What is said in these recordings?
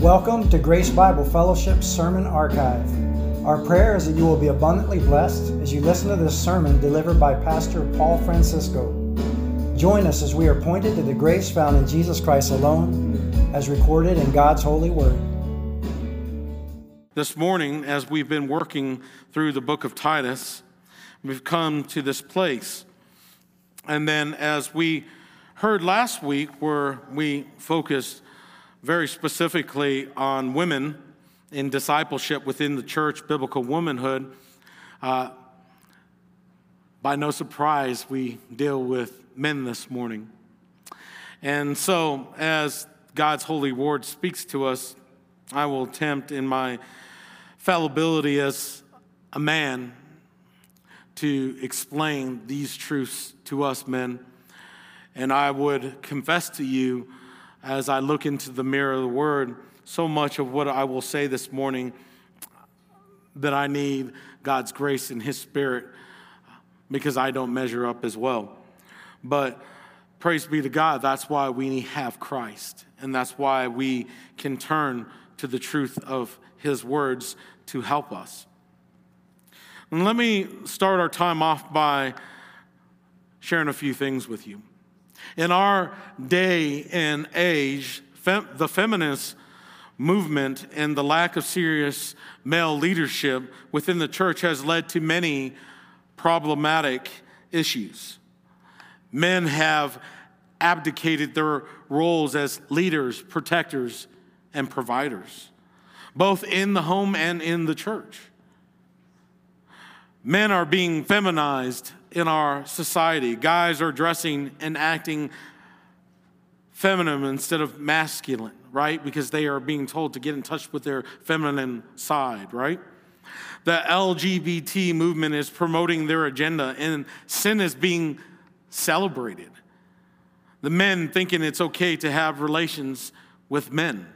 Welcome to Grace Bible Fellowship Sermon Archive. Our prayer is that you will be abundantly blessed as you listen to this sermon delivered by Pastor Paul Francisco. Join us as we are pointed to the grace found in Jesus Christ alone, as recorded in God's holy word. This morning, as we've been working through the book of Titus, we've come to this place. And then, as we heard last week, where we focused very specifically on women in discipleship within the church, biblical womanhood. Uh, by no surprise, we deal with men this morning. And so, as God's holy word speaks to us, I will attempt in my fallibility as a man to explain these truths to us men. And I would confess to you as I look into the mirror of the Word, so much of what I will say this morning that I need God's grace and His Spirit because I don't measure up as well. But praise be to God, that's why we have Christ, and that's why we can turn to the truth of His words to help us. And let me start our time off by sharing a few things with you. In our day and age, fem- the feminist movement and the lack of serious male leadership within the church has led to many problematic issues. Men have abdicated their roles as leaders, protectors, and providers, both in the home and in the church. Men are being feminized in our society. Guys are dressing and acting feminine instead of masculine, right? Because they are being told to get in touch with their feminine side, right? The LGBT movement is promoting their agenda, and sin is being celebrated. The men thinking it's okay to have relations with men.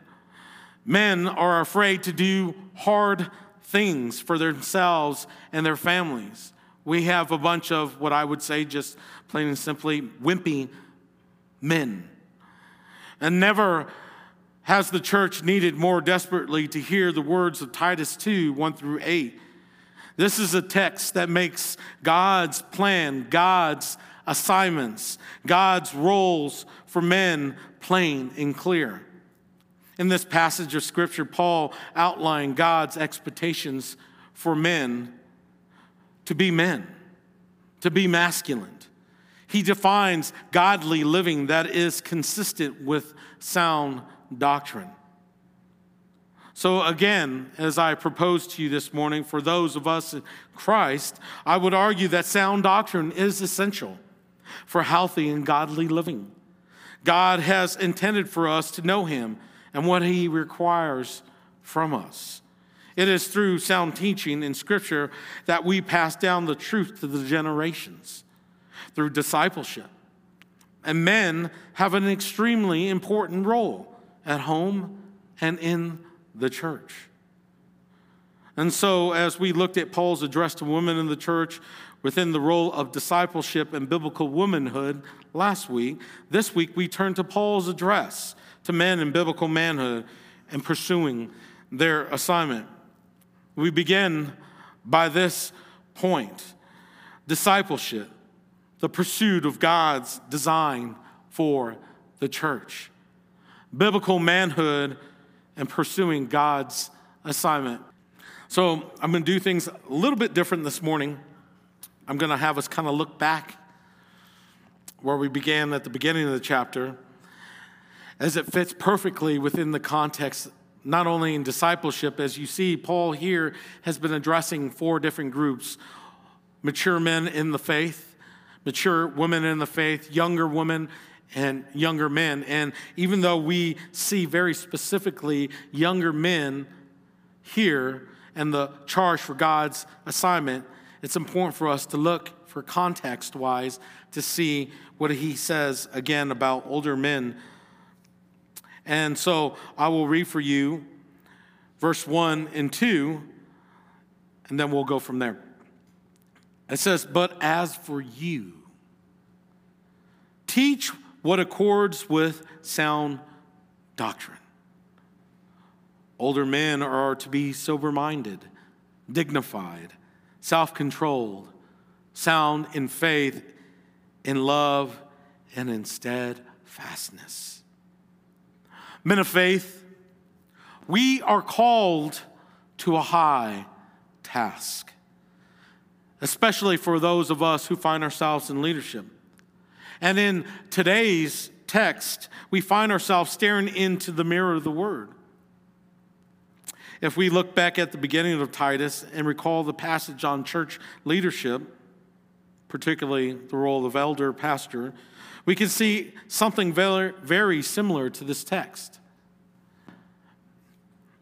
Men are afraid to do hard things for themselves and their families. We have a bunch of what I would say, just plain and simply, wimpy men. And never has the church needed more desperately to hear the words of Titus 2 1 through 8. This is a text that makes God's plan, God's assignments, God's roles for men plain and clear. In this passage of scripture, Paul outlined God's expectations for men to be men, to be masculine. He defines godly living that is consistent with sound doctrine. So, again, as I propose to you this morning, for those of us in Christ, I would argue that sound doctrine is essential for healthy and godly living. God has intended for us to know Him and what He requires from us. It is through sound teaching in Scripture that we pass down the truth to the generations through discipleship. And men have an extremely important role at home and in the church. And so, as we looked at Paul's address to women in the church within the role of discipleship and biblical womanhood last week, this week we turn to Paul's address to men in biblical manhood and pursuing their assignment. We begin by this point discipleship, the pursuit of God's design for the church, biblical manhood, and pursuing God's assignment. So, I'm going to do things a little bit different this morning. I'm going to have us kind of look back where we began at the beginning of the chapter as it fits perfectly within the context not only in discipleship, as you see, Paul here has been addressing four different groups mature men in the faith, mature women in the faith, younger women, and younger men. And even though we see very specifically younger men here and the charge for God's assignment, it's important for us to look for context wise to see what he says again about older men and so I will read for you verse 1 and 2, and then we'll go from there. It says, But as for you, teach what accords with sound doctrine. Older men are to be sober minded, dignified, self controlled, sound in faith, in love, and in steadfastness. Men of faith, we are called to a high task, especially for those of us who find ourselves in leadership. And in today's text, we find ourselves staring into the mirror of the Word. If we look back at the beginning of Titus and recall the passage on church leadership, particularly the role of elder pastor, we can see something very, very similar to this text.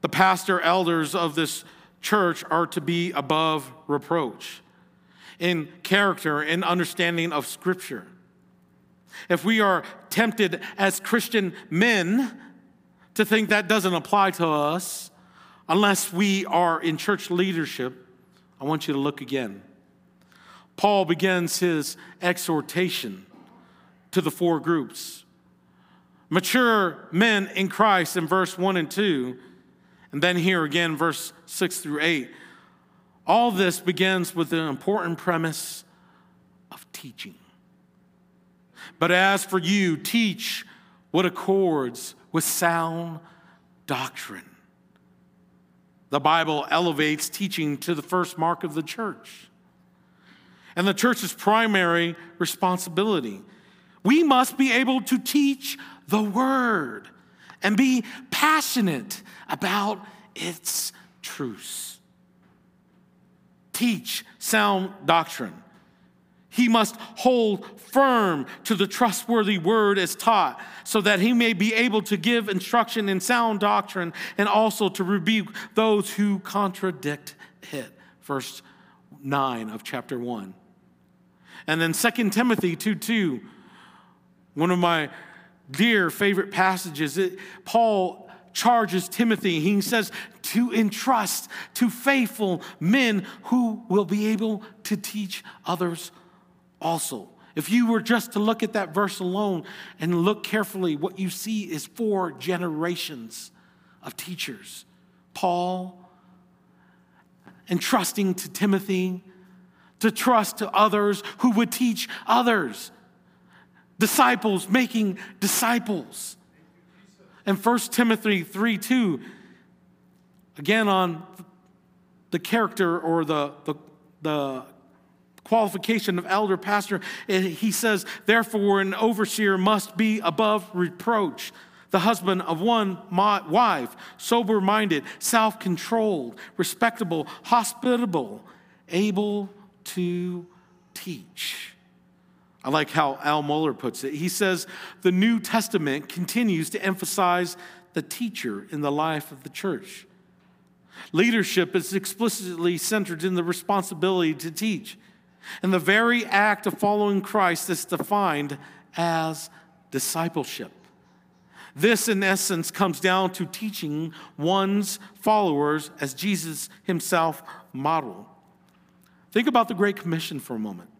The pastor elders of this church are to be above reproach in character and understanding of Scripture. If we are tempted as Christian men to think that doesn't apply to us unless we are in church leadership, I want you to look again. Paul begins his exhortation to the four groups. Mature men in Christ in verse 1 and 2, and then here again, verse 6 through 8. All this begins with the important premise of teaching. But as for you, teach what accords with sound doctrine. The Bible elevates teaching to the first mark of the church and the church's primary responsibility. We must be able to teach the word and be passionate about its truths. Teach sound doctrine. He must hold firm to the trustworthy word as taught, so that he may be able to give instruction in sound doctrine and also to rebuke those who contradict it. Verse 9 of chapter 1. And then 2 Timothy 2 2, one of my dear favorite passages, it, Paul charges Timothy. He says to entrust to faithful men who will be able to teach others also. If you were just to look at that verse alone and look carefully, what you see is four generations of teachers. Paul, entrusting to Timothy, to trust to others who would teach others. Disciples making disciples. And 1 Timothy 3 2, again on the character or the, the, the qualification of elder pastor, eh, he says, Therefore, an overseer must be above reproach, the husband of one wife, sober minded, self controlled, respectable, hospitable, able to teach. I like how Al Mohler puts it. He says the New Testament continues to emphasize the teacher in the life of the church. Leadership is explicitly centered in the responsibility to teach. And the very act of following Christ is defined as discipleship. This, in essence, comes down to teaching one's followers as Jesus himself modeled. Think about the Great Commission for a moment.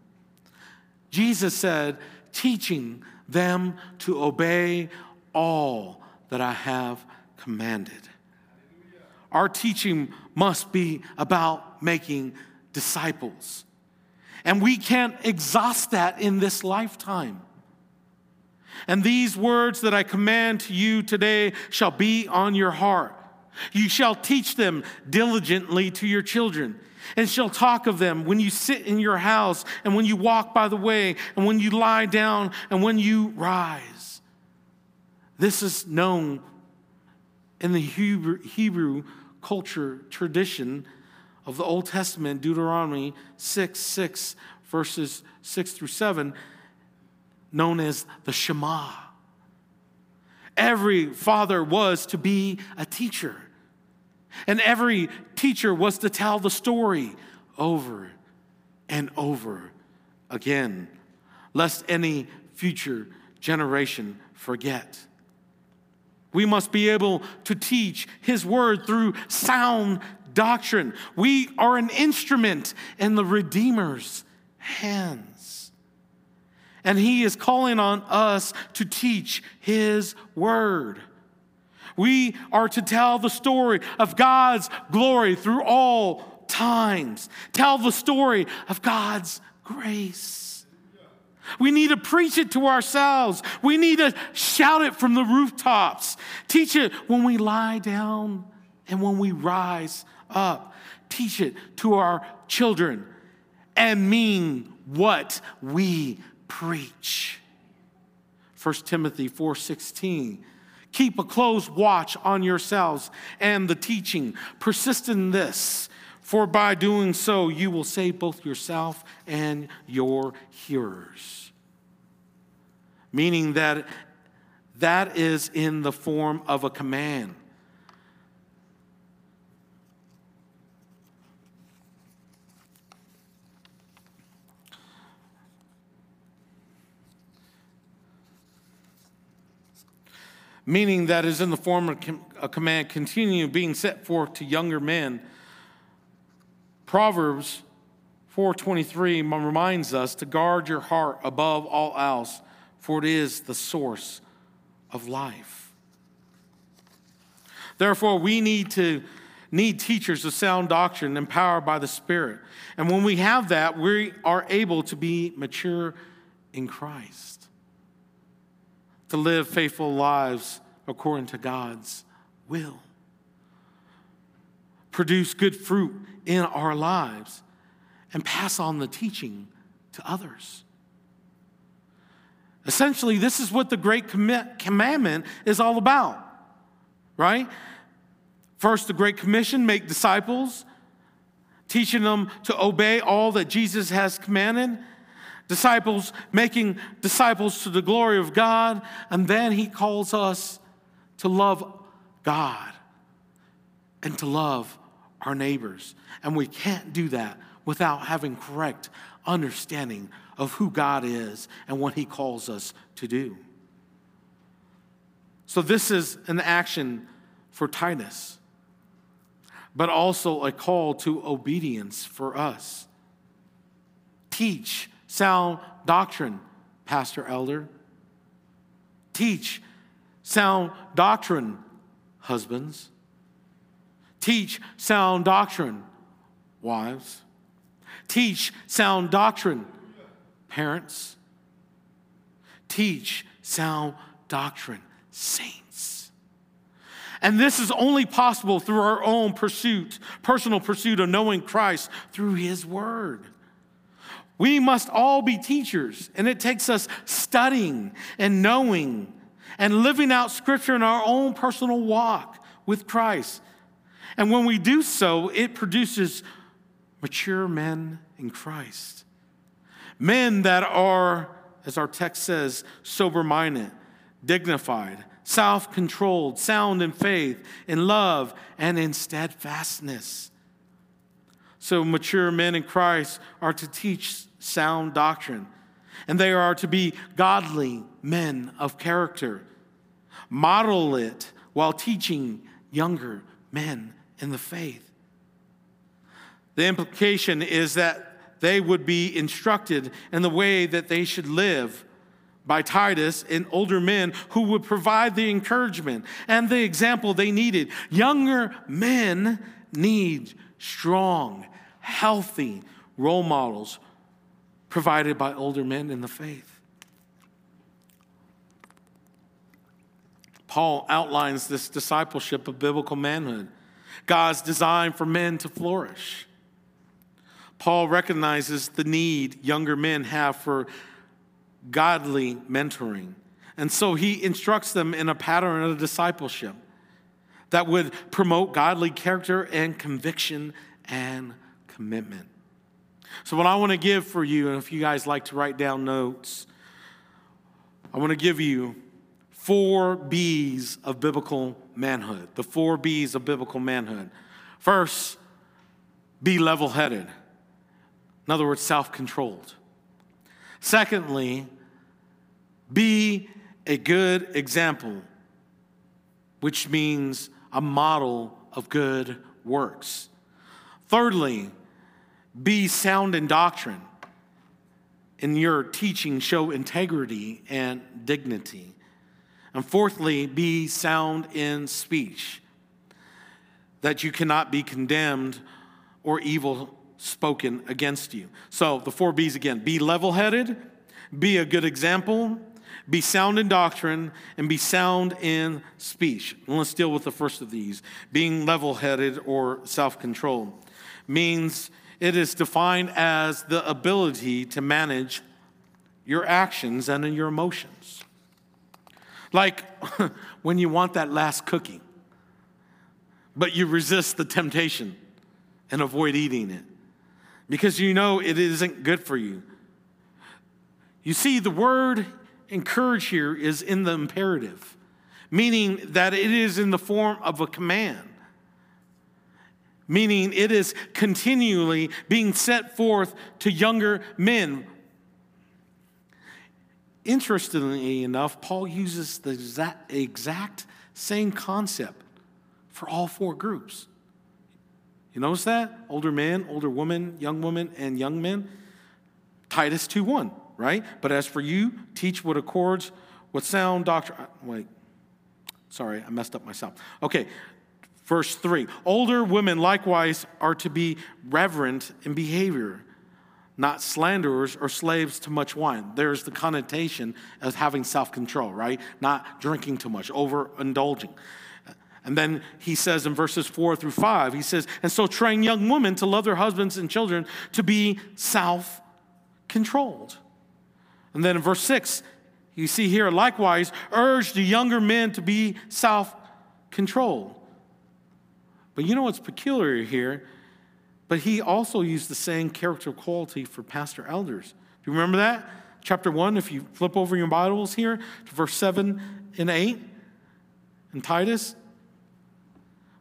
Jesus said, teaching them to obey all that I have commanded. Our teaching must be about making disciples. And we can't exhaust that in this lifetime. And these words that I command to you today shall be on your heart. You shall teach them diligently to your children, and shall talk of them when you sit in your house, and when you walk by the way, and when you lie down, and when you rise. This is known in the Hebrew, Hebrew culture tradition of the Old Testament, Deuteronomy 6 6, verses 6 through 7, known as the Shema. Every father was to be a teacher, and every teacher was to tell the story over and over again, lest any future generation forget. We must be able to teach His word through sound doctrine. We are an instrument in the Redeemer's hands. And He is calling on us to teach His word. We are to tell the story of God's glory through all times. Tell the story of God's grace. We need to preach it to ourselves. We need to shout it from the rooftops. Teach it when we lie down and when we rise up. Teach it to our children and mean what we preach. 1 Timothy 4:16 Keep a close watch on yourselves and the teaching. Persist in this, for by doing so you will save both yourself and your hearers. Meaning that that is in the form of a command. Meaning that is in the form of a command continue being set forth to younger men. Proverbs 4:23 reminds us to guard your heart above all else, for it is the source of life. Therefore, we need to need teachers of sound doctrine empowered by the Spirit. And when we have that, we are able to be mature in Christ to live faithful lives according to God's will. Produce good fruit in our lives and pass on the teaching to others. Essentially, this is what the Great Commandment is all about, right? First, the Great Commission make disciples, teaching them to obey all that Jesus has commanded disciples making disciples to the glory of God, and then he calls us to love God and to love our neighbors. And we can't do that without having correct understanding of who God is and what he calls us to do. So, this is an action for Titus, but also a call to obedience for us. Teach sound doctrine, Pastor Elder. Teach sound doctrine, husbands. Teach sound doctrine, wives. Teach sound doctrine, parents. Teach sound doctrine, saints. And this is only possible through our own pursuit, personal pursuit of knowing Christ through His Word. We must all be teachers, and it takes us studying and knowing and living out Scripture in our own personal walk with Christ. And when we do so, it produces mature men in Christ. Men that are, as our text says, sober minded, dignified, self controlled, sound in faith, in love, and in steadfastness. So, mature men in Christ are to teach sound doctrine, and they are to be godly men of character. Model it while teaching younger men in the faith. The implication is that they would be instructed in the way that they should live by Titus and older men who would provide the encouragement and the example they needed. Younger men need strong, healthy role models provided by older men in the faith. Paul outlines this discipleship of biblical manhood, God's design for men to flourish. Paul recognizes the need younger men have for godly mentoring. And so he instructs them in a pattern of discipleship that would promote godly character and conviction and commitment. So, what I want to give for you, and if you guys like to write down notes, I want to give you four B's of biblical manhood. The four B's of biblical manhood. First, be level headed. In other words, self controlled. Secondly, be a good example, which means a model of good works. Thirdly, be sound in doctrine. In your teaching, show integrity and dignity. And fourthly, be sound in speech, that you cannot be condemned or evil spoken against you. So the four B's again be level headed, be a good example, be sound in doctrine, and be sound in speech. And let's deal with the first of these. Being level headed or self control means it is defined as the ability to manage your actions and your emotions. Like when you want that last cookie, but you resist the temptation and avoid eating it because you know it isn't good for you. You see, the word encourage here is in the imperative, meaning that it is in the form of a command, meaning it is continually being set forth to younger men. Interestingly enough, Paul uses the exact, same concept for all four groups. You notice that? Older men, older women, young women, and young men. Titus 2 1 right? But as for you, teach what accords with sound doctrine. Wait, sorry, I messed up myself. Okay, verse 3 Older women likewise are to be reverent in behavior, not slanderers or slaves to much wine. There's the connotation of having self control, right? Not drinking too much, overindulging. And then he says in verses four through five, he says, And so train young women to love their husbands and children to be self controlled. And then in verse 6, you see here, likewise, urge the younger men to be self controlled. But you know what's peculiar here? But he also used the same character quality for pastor elders. Do you remember that? Chapter 1, if you flip over your Bibles here to verse 7 and 8 in Titus,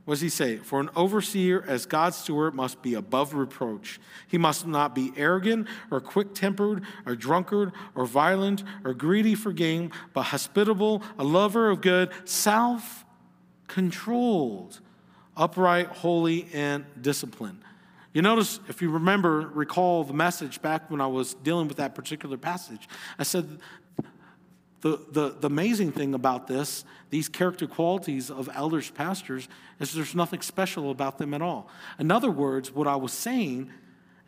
what does he say? For an overseer as God's steward must be above reproach. He must not be arrogant or quick tempered or drunkard or violent or greedy for gain, but hospitable, a lover of good, self controlled, upright, holy, and disciplined. You notice, if you remember, recall the message back when I was dealing with that particular passage, I said the, the, the amazing thing about this, these character qualities of elders, pastors, is there's nothing special about them at all. In other words, what I was saying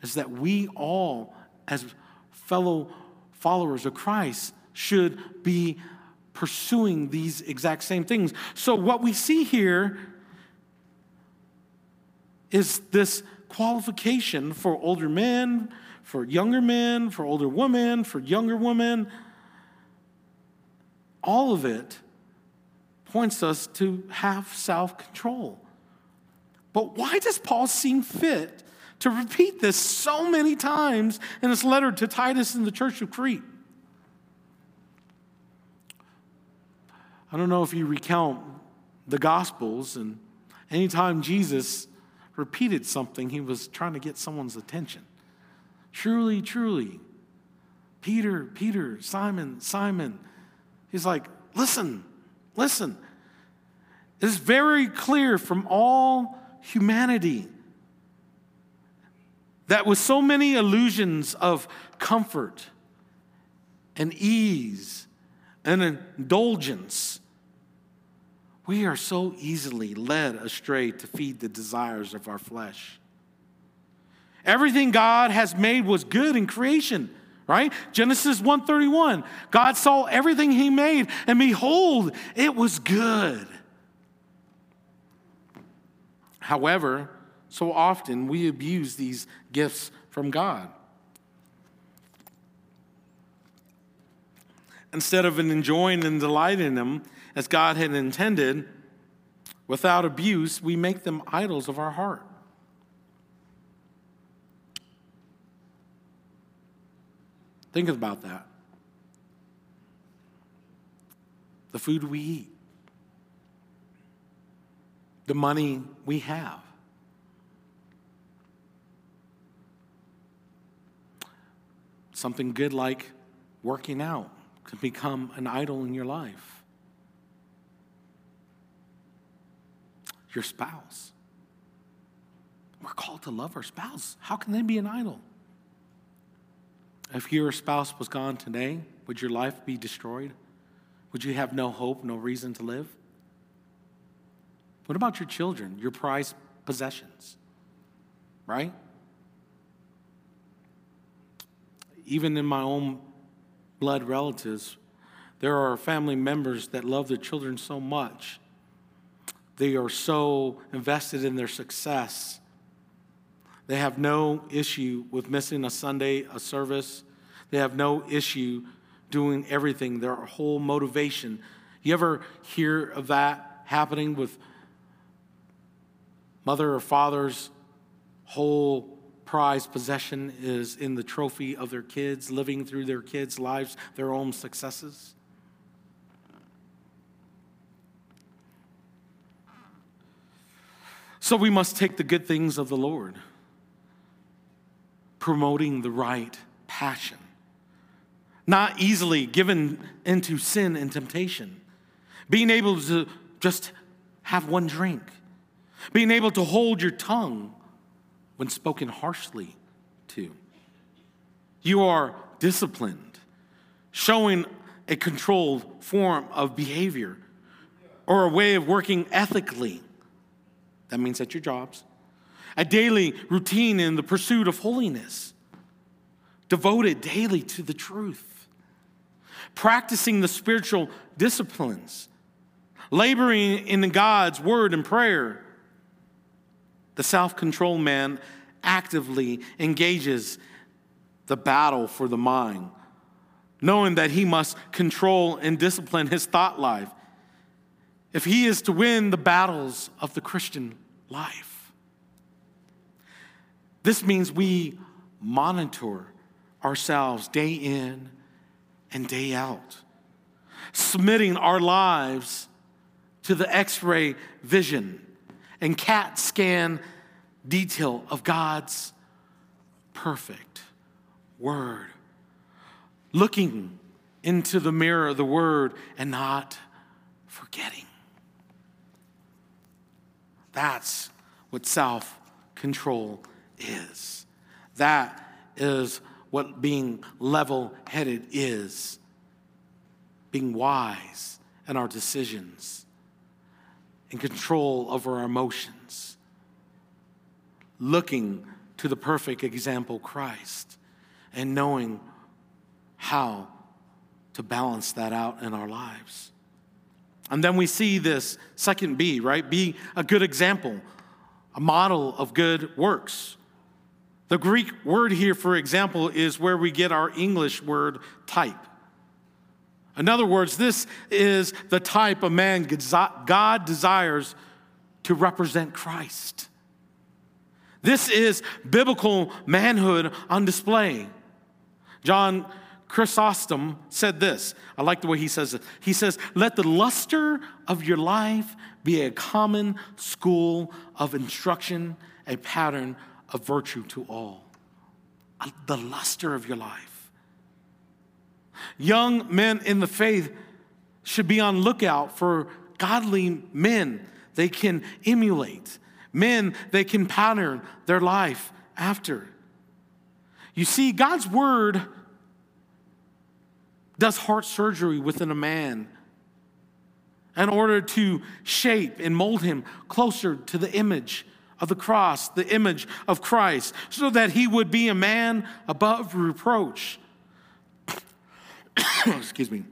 is that we all, as fellow followers of Christ, should be pursuing these exact same things. So, what we see here is this qualification for older men, for younger men, for older women, for younger women all of it points us to have self control. But why does Paul seem fit to repeat this so many times in his letter to Titus in the church of Crete? I don't know if you recount the Gospels, and anytime Jesus repeated something, he was trying to get someone's attention. Truly, truly, Peter, Peter, Simon, Simon, He's like, listen, listen. It's very clear from all humanity that with so many illusions of comfort and ease and indulgence, we are so easily led astray to feed the desires of our flesh. Everything God has made was good in creation right? Genesis 1:31. God saw everything he made and behold, it was good. However, so often we abuse these gifts from God. Instead of enjoying and delighting in them as God had intended, without abuse, we make them idols of our heart. Think about that. The food we eat, the money we have. Something good like working out can become an idol in your life. Your spouse. We're called to love our spouse. How can they be an idol? If your spouse was gone today, would your life be destroyed? would you have no hope, no reason to live? What about your children, your prized possessions? Right? Even in my own blood relatives, there are family members that love their children so much. They are so invested in their success. They have no issue with missing a Sunday, a service. They have no issue doing everything, their whole motivation. You ever hear of that happening with mother or father's whole prized possession is in the trophy of their kids, living through their kids' lives, their own successes? So we must take the good things of the Lord, promoting the right passion not easily given into sin and temptation, being able to just have one drink, being able to hold your tongue when spoken harshly to. You are disciplined, showing a controlled form of behavior or a way of working ethically. That means at your jobs. A daily routine in the pursuit of holiness, devoted daily to the truth practicing the spiritual disciplines, laboring in God's word and prayer. The self controlled man actively engages the battle for the mind, knowing that he must control and discipline his thought life if he is to win the battles of the Christian life. This means we monitor ourselves day in and day out, submitting our lives to the x ray vision and CAT scan detail of God's perfect word, looking into the mirror of the word and not forgetting. That's what self control is. That is what being level headed is being wise in our decisions, in control over our emotions, looking to the perfect example, Christ, and knowing how to balance that out in our lives. And then we see this second B, right? Be a good example, a model of good works. The Greek word here, for example, is where we get our English word type. In other words, this is the type of man God desires to represent Christ. This is biblical manhood on display. John Chrysostom said this. I like the way he says it. He says, Let the luster of your life be a common school of instruction, a pattern of virtue to all, uh, the luster of your life. Young men in the faith should be on lookout for godly men they can emulate, men they can pattern their life after. You see, God's word does heart surgery within a man in order to shape and mold him closer to the image of the cross, the image of Christ, so that he would be a man above reproach. Excuse me.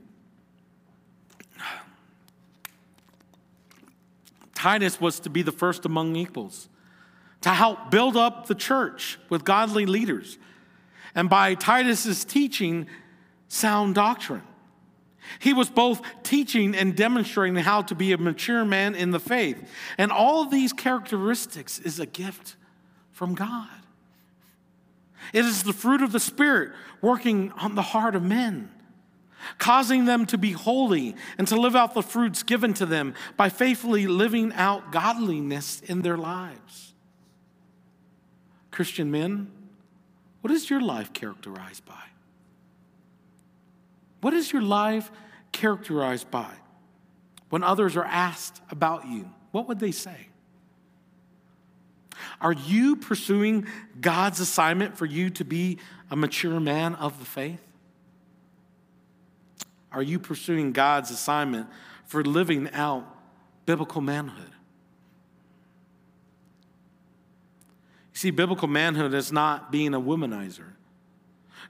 Titus was to be the first among equals, to help build up the church with godly leaders, and by Titus's teaching, sound doctrine. He was both teaching and demonstrating how to be a mature man in the faith. And all of these characteristics is a gift from God. It is the fruit of the Spirit working on the heart of men, causing them to be holy and to live out the fruits given to them by faithfully living out godliness in their lives. Christian men, what is your life characterized by? What is your life characterized by? When others are asked about you, what would they say? Are you pursuing God's assignment for you to be a mature man of the faith? are you pursuing God's assignment for living out biblical manhood? You see, biblical manhood is not being a womanizer,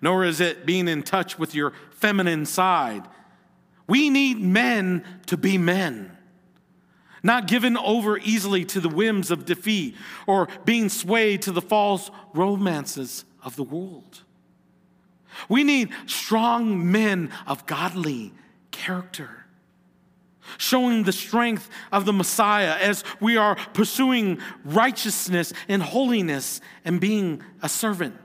nor is it being in touch with your feminine side. We need men to be men, not given over easily to the whims of defeat or being swayed to the false romances of the world. We need strong men of godly character, showing the strength of the Messiah as we are pursuing righteousness and holiness and being a servant,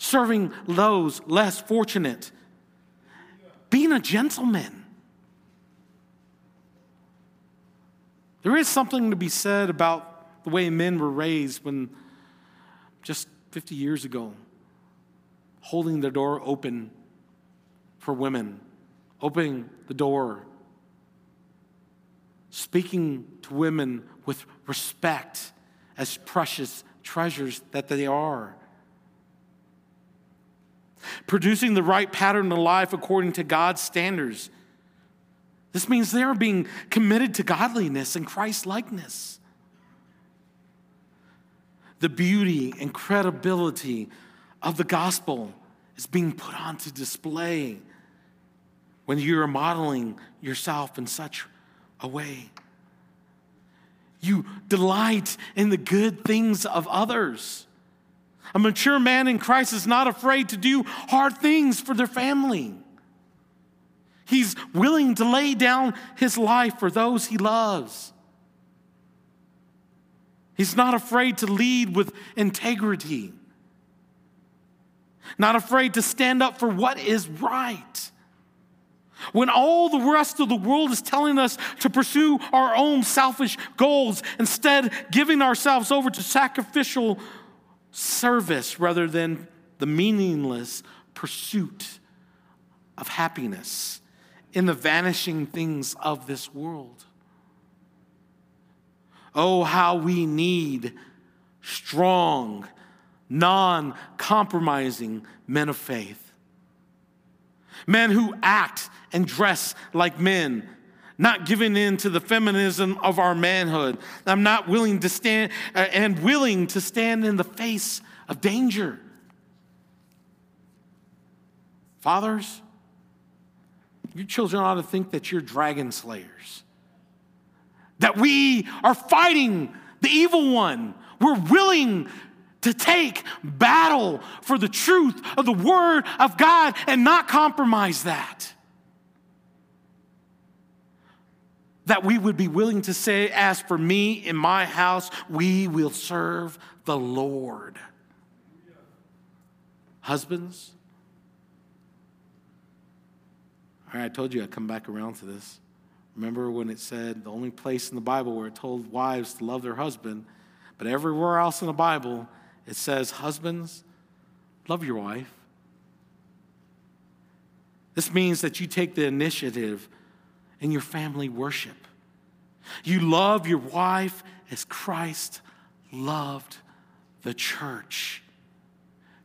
serving those less fortunate, being a gentleman. There is something to be said about the way men were raised when just 50 years ago holding the door open for women, opening the door, speaking to women with respect as precious treasures that they are. Producing the right pattern of life according to God's standards. This means they are being committed to godliness and Christ likeness. The beauty and credibility of the gospel is being put onto display when you are modeling yourself in such a way. You delight in the good things of others. A mature man in Christ is not afraid to do hard things for their family. He's willing to lay down his life for those he loves. He's not afraid to lead with integrity not afraid to stand up for what is right. When all the rest of the world is telling us to pursue our own selfish goals, instead giving ourselves over to sacrificial service rather than the meaningless pursuit of happiness in the vanishing things of this world. Oh, how we need strong, non compromising men of faith. Men who act and dress like men, not giving in to the feminism of our manhood. I'm not willing to stand uh, and willing to stand in the face of danger. Fathers, your children ought to think that you're dragon slayers, that we are fighting the evil one. We're willing to take battle for the truth of the Word of God and not compromise that. That we would be willing to say, As for me in my house, we will serve the Lord. Husbands, all right, I told you I'd come back around to this. Remember when it said the only place in the Bible where it told wives to love their husband, but everywhere else in the Bible, it says, Husbands, love your wife. This means that you take the initiative in your family worship. You love your wife as Christ loved the church,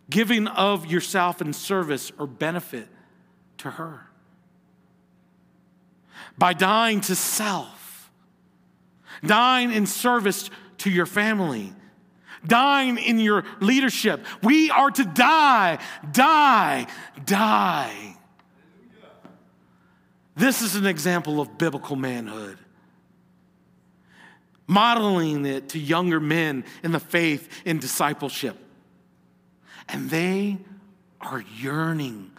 giving of yourself in service or benefit to her. By dying to self, dying in service to your family dying in your leadership. We are to die, die, die. This is an example of biblical manhood. Modeling it to younger men in the faith in discipleship. And they are yearning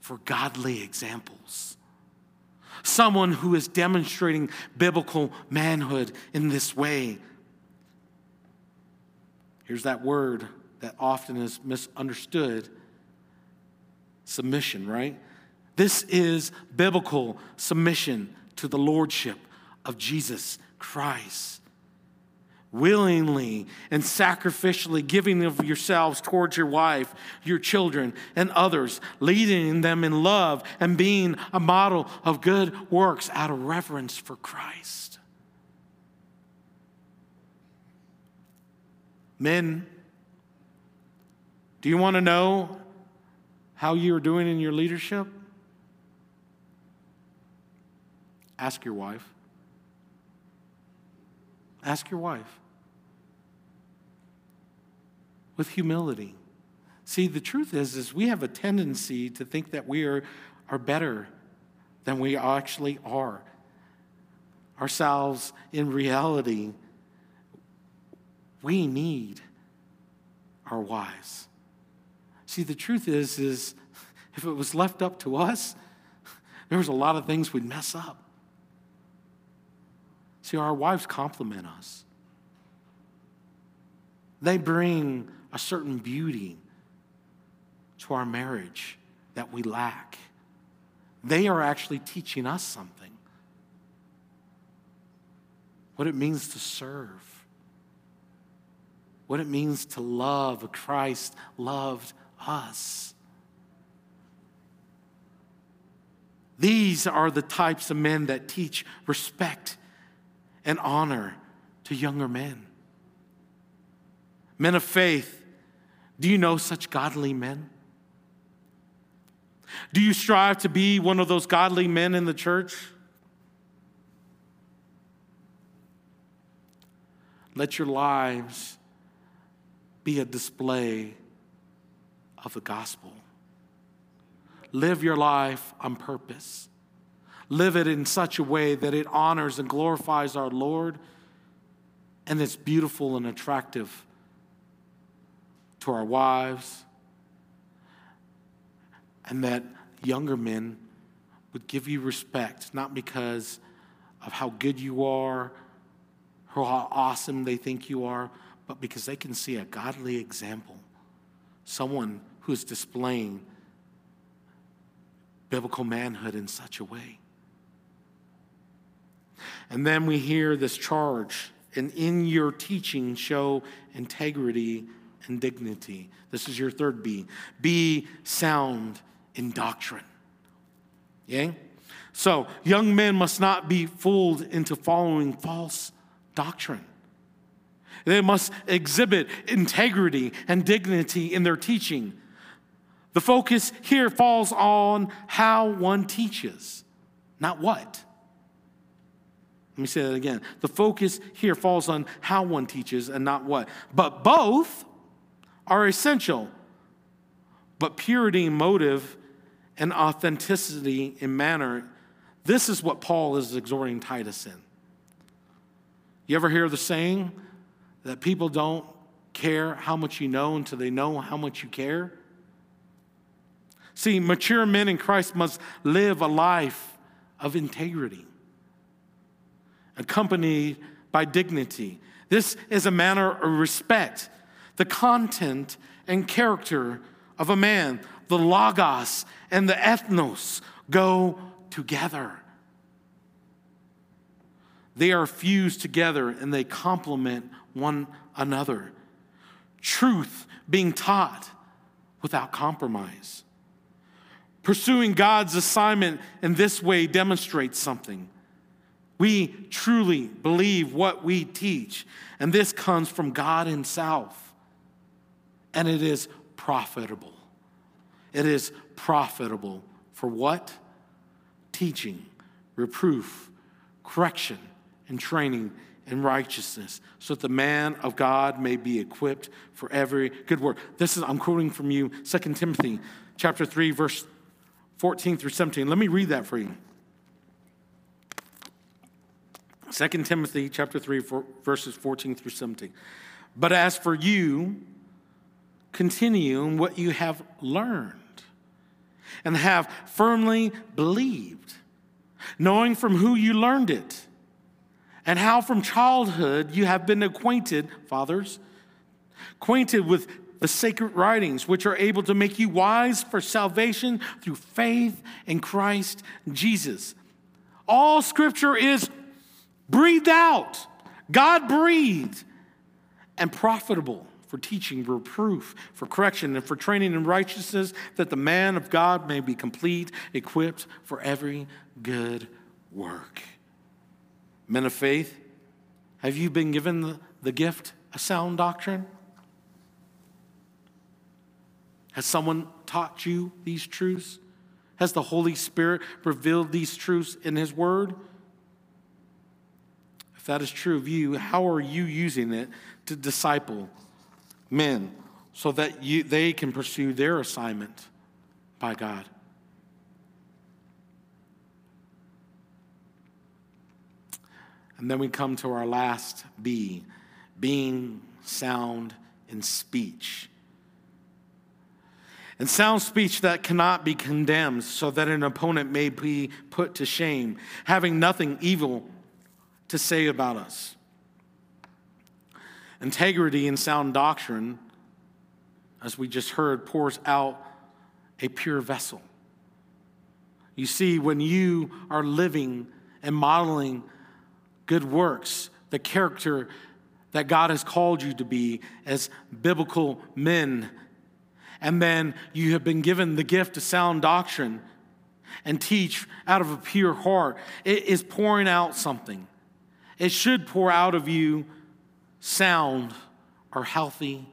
for godly examples. Someone who is demonstrating biblical manhood in this way. Here's that word that often is misunderstood submission, right? This is biblical submission to the lordship of Jesus Christ. Willingly and sacrificially giving of yourselves towards your wife, your children, and others, leading them in love and being a model of good works out of reverence for Christ. Men, do you want to know how you are doing in your leadership? Ask your wife. Ask your wife. With humility. See, the truth is, is we have a tendency to think that we are, are better than we actually are. Ourselves, in reality, we need our wives. See, the truth is, is if it was left up to us, there was a lot of things we'd mess up. See, our wives complement us. They bring a certain beauty to our marriage that we lack. They are actually teaching us something. What it means to serve. What it means to love. Christ loved us. These are the types of men that teach respect and honor to younger men. Men of faith, do you know such godly men? Do you strive to be one of those godly men in the church? Let your lives be a display of the gospel. Live your life on purpose live it in such a way that it honors and glorifies our Lord and it's beautiful and attractive to our wives, and that younger men would give you respect, not because of how good you are or how awesome they think you are, but because they can see a godly example, someone who is displaying biblical manhood in such a way. And then we hear this charge, and in your teaching, show integrity and dignity. This is your third B. Be sound in doctrine. Yeah? So, young men must not be fooled into following false doctrine. They must exhibit integrity and dignity in their teaching. The focus here falls on how one teaches, not what. Let me say that again. The focus here falls on how one teaches and not what. But both are essential. But purity in motive and authenticity in manner, this is what Paul is exhorting Titus in. You ever hear the saying that people don't care how much you know until they know how much you care? See, mature men in Christ must live a life of integrity accompanied by dignity. This is a manner of respect. The content and character of a man, the logos and the ethos, go together. They are fused together and they complement one another. Truth being taught without compromise. Pursuing God's assignment in this way demonstrates something. We truly believe what we teach, and this comes from God Himself. And it is profitable. It is profitable for what? Teaching, reproof, correction, and training in righteousness, so that the man of God may be equipped for every good work. This is I'm quoting from you, 2 Timothy chapter 3, verse 14 through 17. Let me read that for you. 2 Timothy chapter 3 verses 14 through 17. But as for you, continue in what you have learned and have firmly believed, knowing from who you learned it, and how from childhood you have been acquainted, fathers, acquainted with the sacred writings, which are able to make you wise for salvation through faith in Christ Jesus. All scripture is breathed out. God breathed and profitable for teaching, reproof, for correction, and for training in righteousness, that the man of God may be complete, equipped for every good work. Men of faith, have you been given the, the gift of sound doctrine? Has someone taught you these truths? Has the Holy Spirit revealed these truths in His Word? That is true of you, how are you using it to disciple men so that you, they can pursue their assignment by God? And then we come to our last B being sound in speech. And sound speech that cannot be condemned, so that an opponent may be put to shame, having nothing evil to say about us. Integrity and sound doctrine, as we just heard, pours out a pure vessel. You see, when you are living and modeling good works, the character that God has called you to be as biblical men. And then you have been given the gift of sound doctrine and teach out of a pure heart. It is pouring out something. It should pour out of you sound or healthy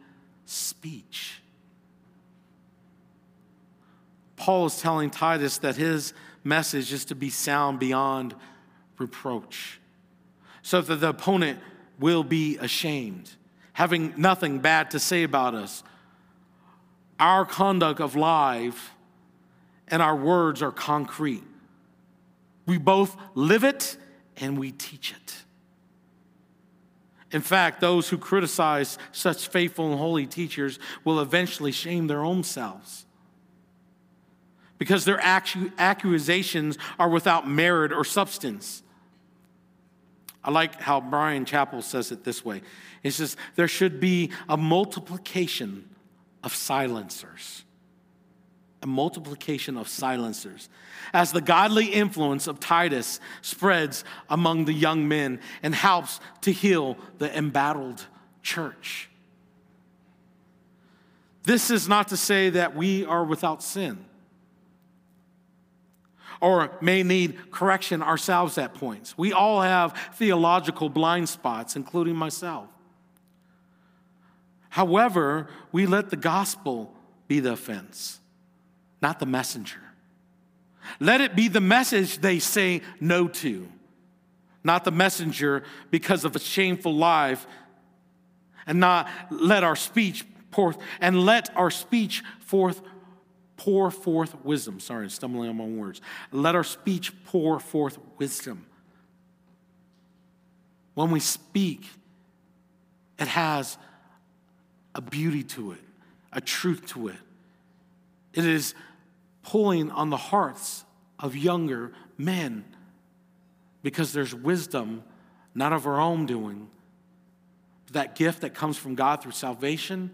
speech. Paul is telling Titus that his message is to be sound beyond reproach so that the opponent will be ashamed, having nothing bad to say about us. Our conduct of life and our words are concrete. We both live it and we teach it. In fact, those who criticize such faithful and holy teachers will eventually shame their own selves because their accusations are without merit or substance. I like how Bryan Chapell says it this way. He says, There should be a multiplication of silencers. A multiplication of silencers. As the godly influence of Titus spreads among the young men and helps to heal the embattled church. This is not to say that we are without sin or may need correction ourselves at points. We all have theological blind spots, including myself. However, we let the gospel be the offense, not the messenger. Let it be the message they say no to, not the messenger because of a shameful life, and not let our speech forth and let our speech forth pour forth wisdom. Sorry, stumbling on my words. Let our speech pour forth wisdom. When we speak, it has a beauty to it, a truth to it. It is pulling on the hearts of younger men because there's wisdom, not of our own doing. That gift that comes from God through salvation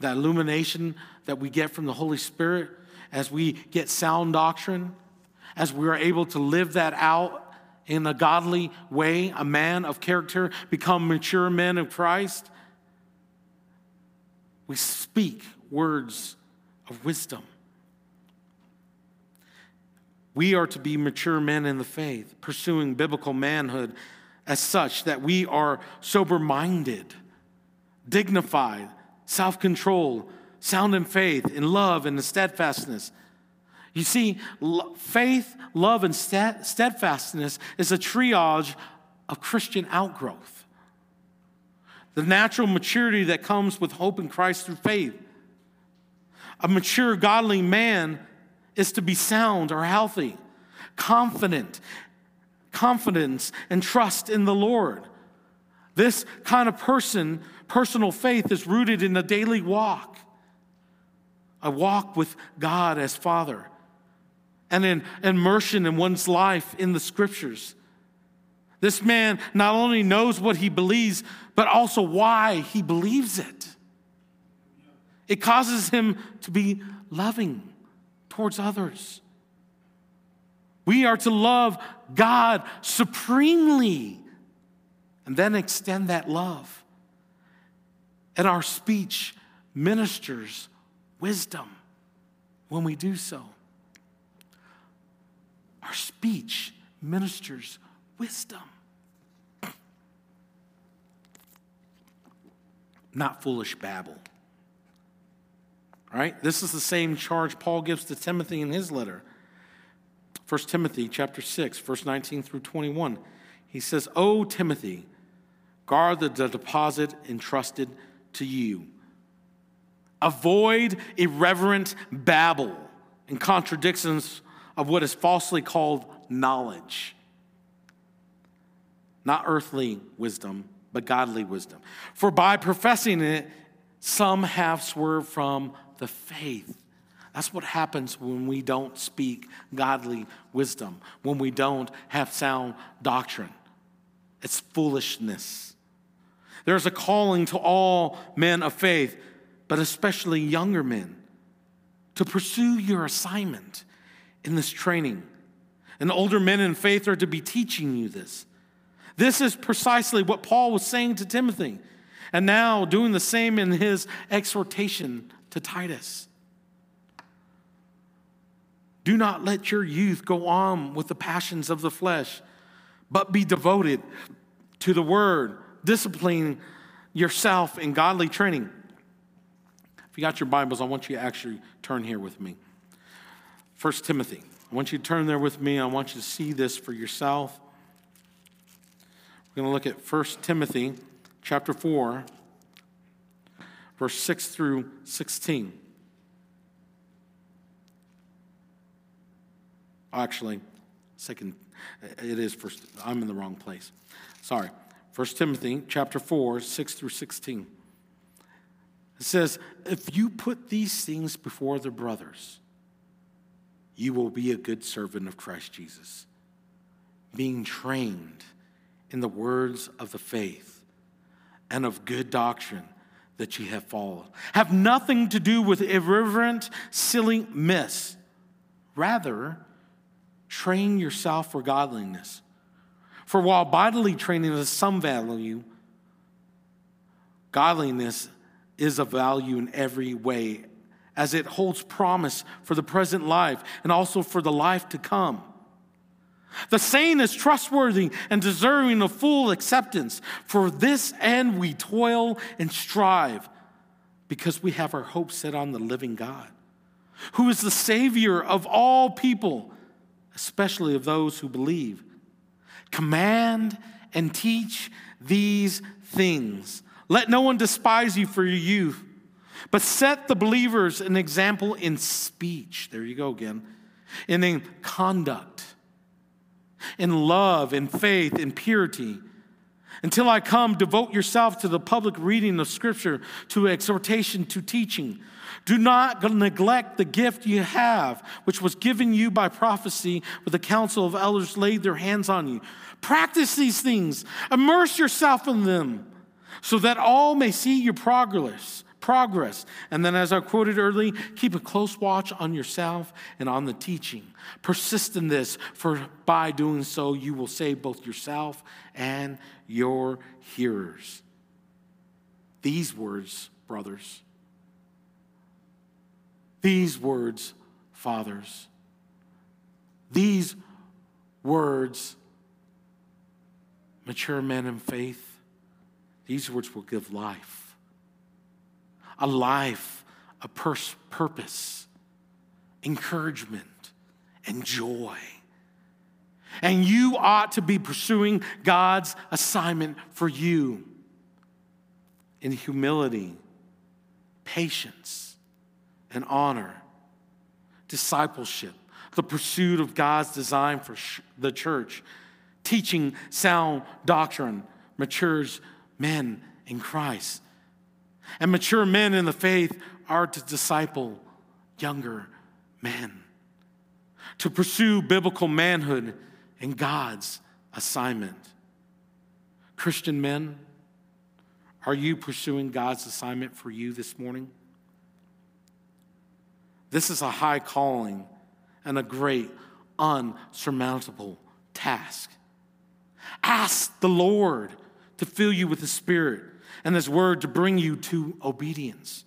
that illumination that we get from the Holy Spirit as we get sound doctrine, as we are able to live that out in a godly way, a man of character, become mature men of Christ. We speak words of wisdom. We are to be mature men in the faith, pursuing biblical manhood as such that we are sober minded, dignified, self control, sound in faith, in love, and in steadfastness. You see, faith, love, and steadfastness is a triage of Christian outgrowth. The natural maturity that comes with hope in Christ through faith. A mature, godly man is to be sound or healthy, confident, confidence, and trust in the Lord. This kind of person Personal faith is rooted in a daily walk, a walk with God as Father, and an immersion in one's life in the scriptures. This man not only knows what he believes, but also why he believes it. It causes him to be loving towards others. We are to love God supremely and then extend that love and our speech ministers wisdom when we do so. Our speech ministers wisdom. Not foolish babble. Right? This is the same charge Paul gives to Timothy in his letter. 1 Timothy chapter 6, verse 19 through 21. He says, "O Timothy, Guard the deposit entrusted to you. Avoid irreverent babble and contradictions of what is falsely called knowledge. Not earthly wisdom, but godly wisdom. For by professing it, some have swerved from the faith. That's what happens when we don't speak godly wisdom, when we don't have sound doctrine. It's foolishness. There's a calling to all men of faith, but especially younger men, to pursue your assignment in this training. And older men in faith are to be teaching you this. This is precisely what Paul was saying to Timothy, and now doing the same in his exhortation to Titus. Do not let your youth go on with the passions of the flesh, but be devoted to the word, disciplining yourself in godly training. If you got your Bibles, I want you to actually turn here with me. First Timothy. I want you to turn there with me. I want you to see this for yourself. We're going to look at 1 Timothy chapter 4, verse 6 through 16. Actually, second, it is first. I'm in the wrong place. Sorry. 1 Timothy chapter 4, 6 through 16. It says, If you put these things before the brothers, you will be a good servant of Christ Jesus, being trained in the words of the faith and of good doctrine that ye have followed. Have nothing to do with irreverent, silly myths. Rather, train yourself for godliness. For while bodily training has some value, godliness is of value in every way, as it holds promise for the present life and also for the life to come. The saying is trustworthy and deserving of full acceptance. For this end we toil and strive, because we have our hope set on the living God, who is the Savior of all people especially of those who believe. Command and teach these things. Let no one despise you for your youth, but set the believers an example in speech. There you go again. And in conduct, in love, in faith, in purity. Until I come, devote yourself to the public reading of Scripture, to exhortation, to teaching. Do not neglect the gift you have, which was given you by prophecy, with the council of elders laid their hands on you. Practice these things, immerse yourself in them, so that all may see your progress. Progress. And then, as I quoted early, keep a close watch on yourself and on the teaching. Persist in this, for by doing so, you will save both yourself and your hearers. These words, brothers, these words, fathers, these words, mature men in faith, these words will give life. A life, a pers- purpose, encouragement, and joy. And you ought to be pursuing God's assignment for you in humility, patience, and honor, discipleship, the pursuit of God's design for the church, teaching sound doctrine matures men in Christ. And mature men in the faith are to disciple younger men, to pursue biblical manhood and God's assignment. Christian men, are you pursuing God's assignment for you this morning? This is a high calling and a great, unsurmountable task. Ask the Lord to fill you with the Spirit and His Word to bring you to obedience.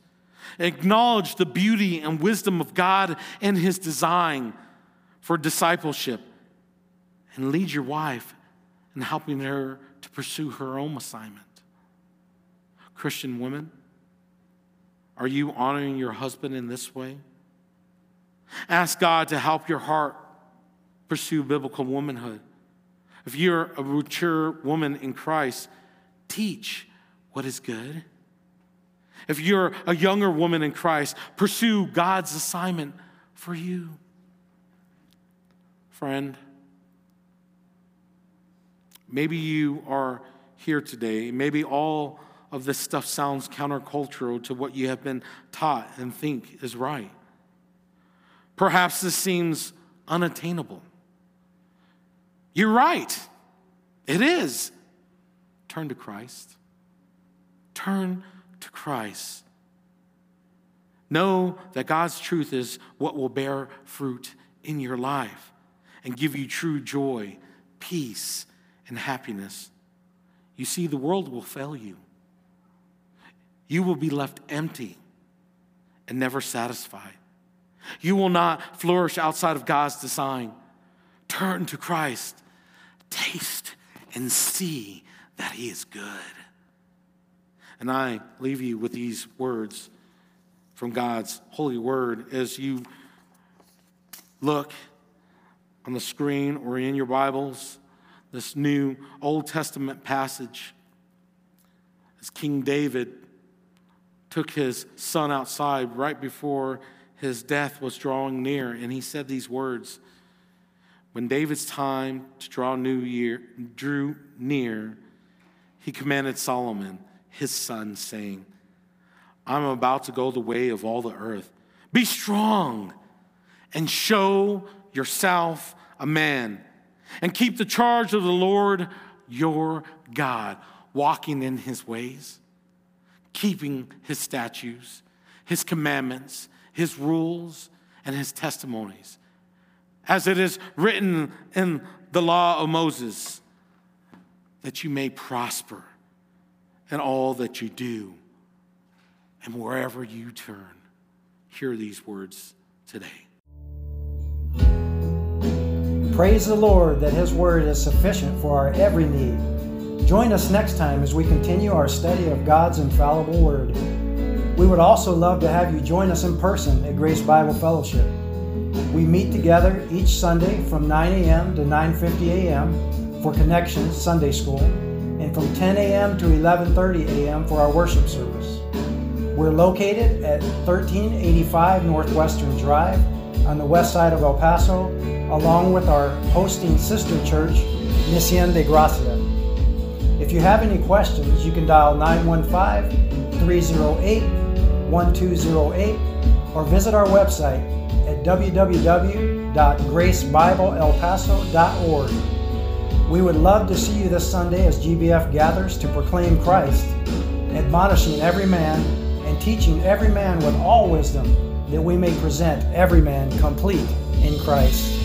Acknowledge the beauty and wisdom of God and His design for discipleship and lead your wife in helping her to pursue her own assignment. Christian women, are you honoring your husband in this way? Ask God to help your heart pursue biblical womanhood. If you're a mature woman in Christ, teach what is good. If you're a younger woman in Christ, pursue God's assignment for you. Friend, maybe you are here today. Maybe all of this stuff sounds countercultural to what you have been taught and think is right. Perhaps this seems unattainable. You're right. It is. Turn to Christ. Turn to Christ. Know that God's truth is what will bear fruit in your life and give you true joy, peace, and happiness. You see, the world will fail you. You will be left empty and never satisfied. You will not flourish outside of God's design. Turn to Christ. Taste and see that He is good. And I leave you with these words from God's holy word as you look on the screen or in your Bibles, this new Old Testament passage. As King David took his son outside right before his death was drawing near, and he said these words When David's time to draw new year drew near, he commanded Solomon, his son, saying, I'm about to go the way of all the earth. Be strong and show yourself a man, and keep the charge of the Lord your God, walking in his ways, keeping his statutes, his commandments, his rules, and his testimonies. As it is written in the law of Moses, that you may prosper in all that you do and wherever you turn. Hear these words today. Praise the Lord that His Word is sufficient for our every need. Join us next time as we continue our study of God's infallible Word. We would also love to have you join us in person at Grace Bible Fellowship. We meet together each Sunday from 9 a.m. to 9:50 a.m. for Connections Sunday School and from 10 a.m. to 11:30 a.m. for our worship service. We're located at 1385 Northwestern Drive on the west side of El Paso, along with our hosting sister church, Mission de Gracia. If you have any questions, you can dial 915 308 1208 or visit our website at www.gracebibleelpaso.org. We would love to see you this Sunday as GBF gathers to proclaim Christ, admonishing every man and teaching every man with all wisdom that we may present every man complete in Christ.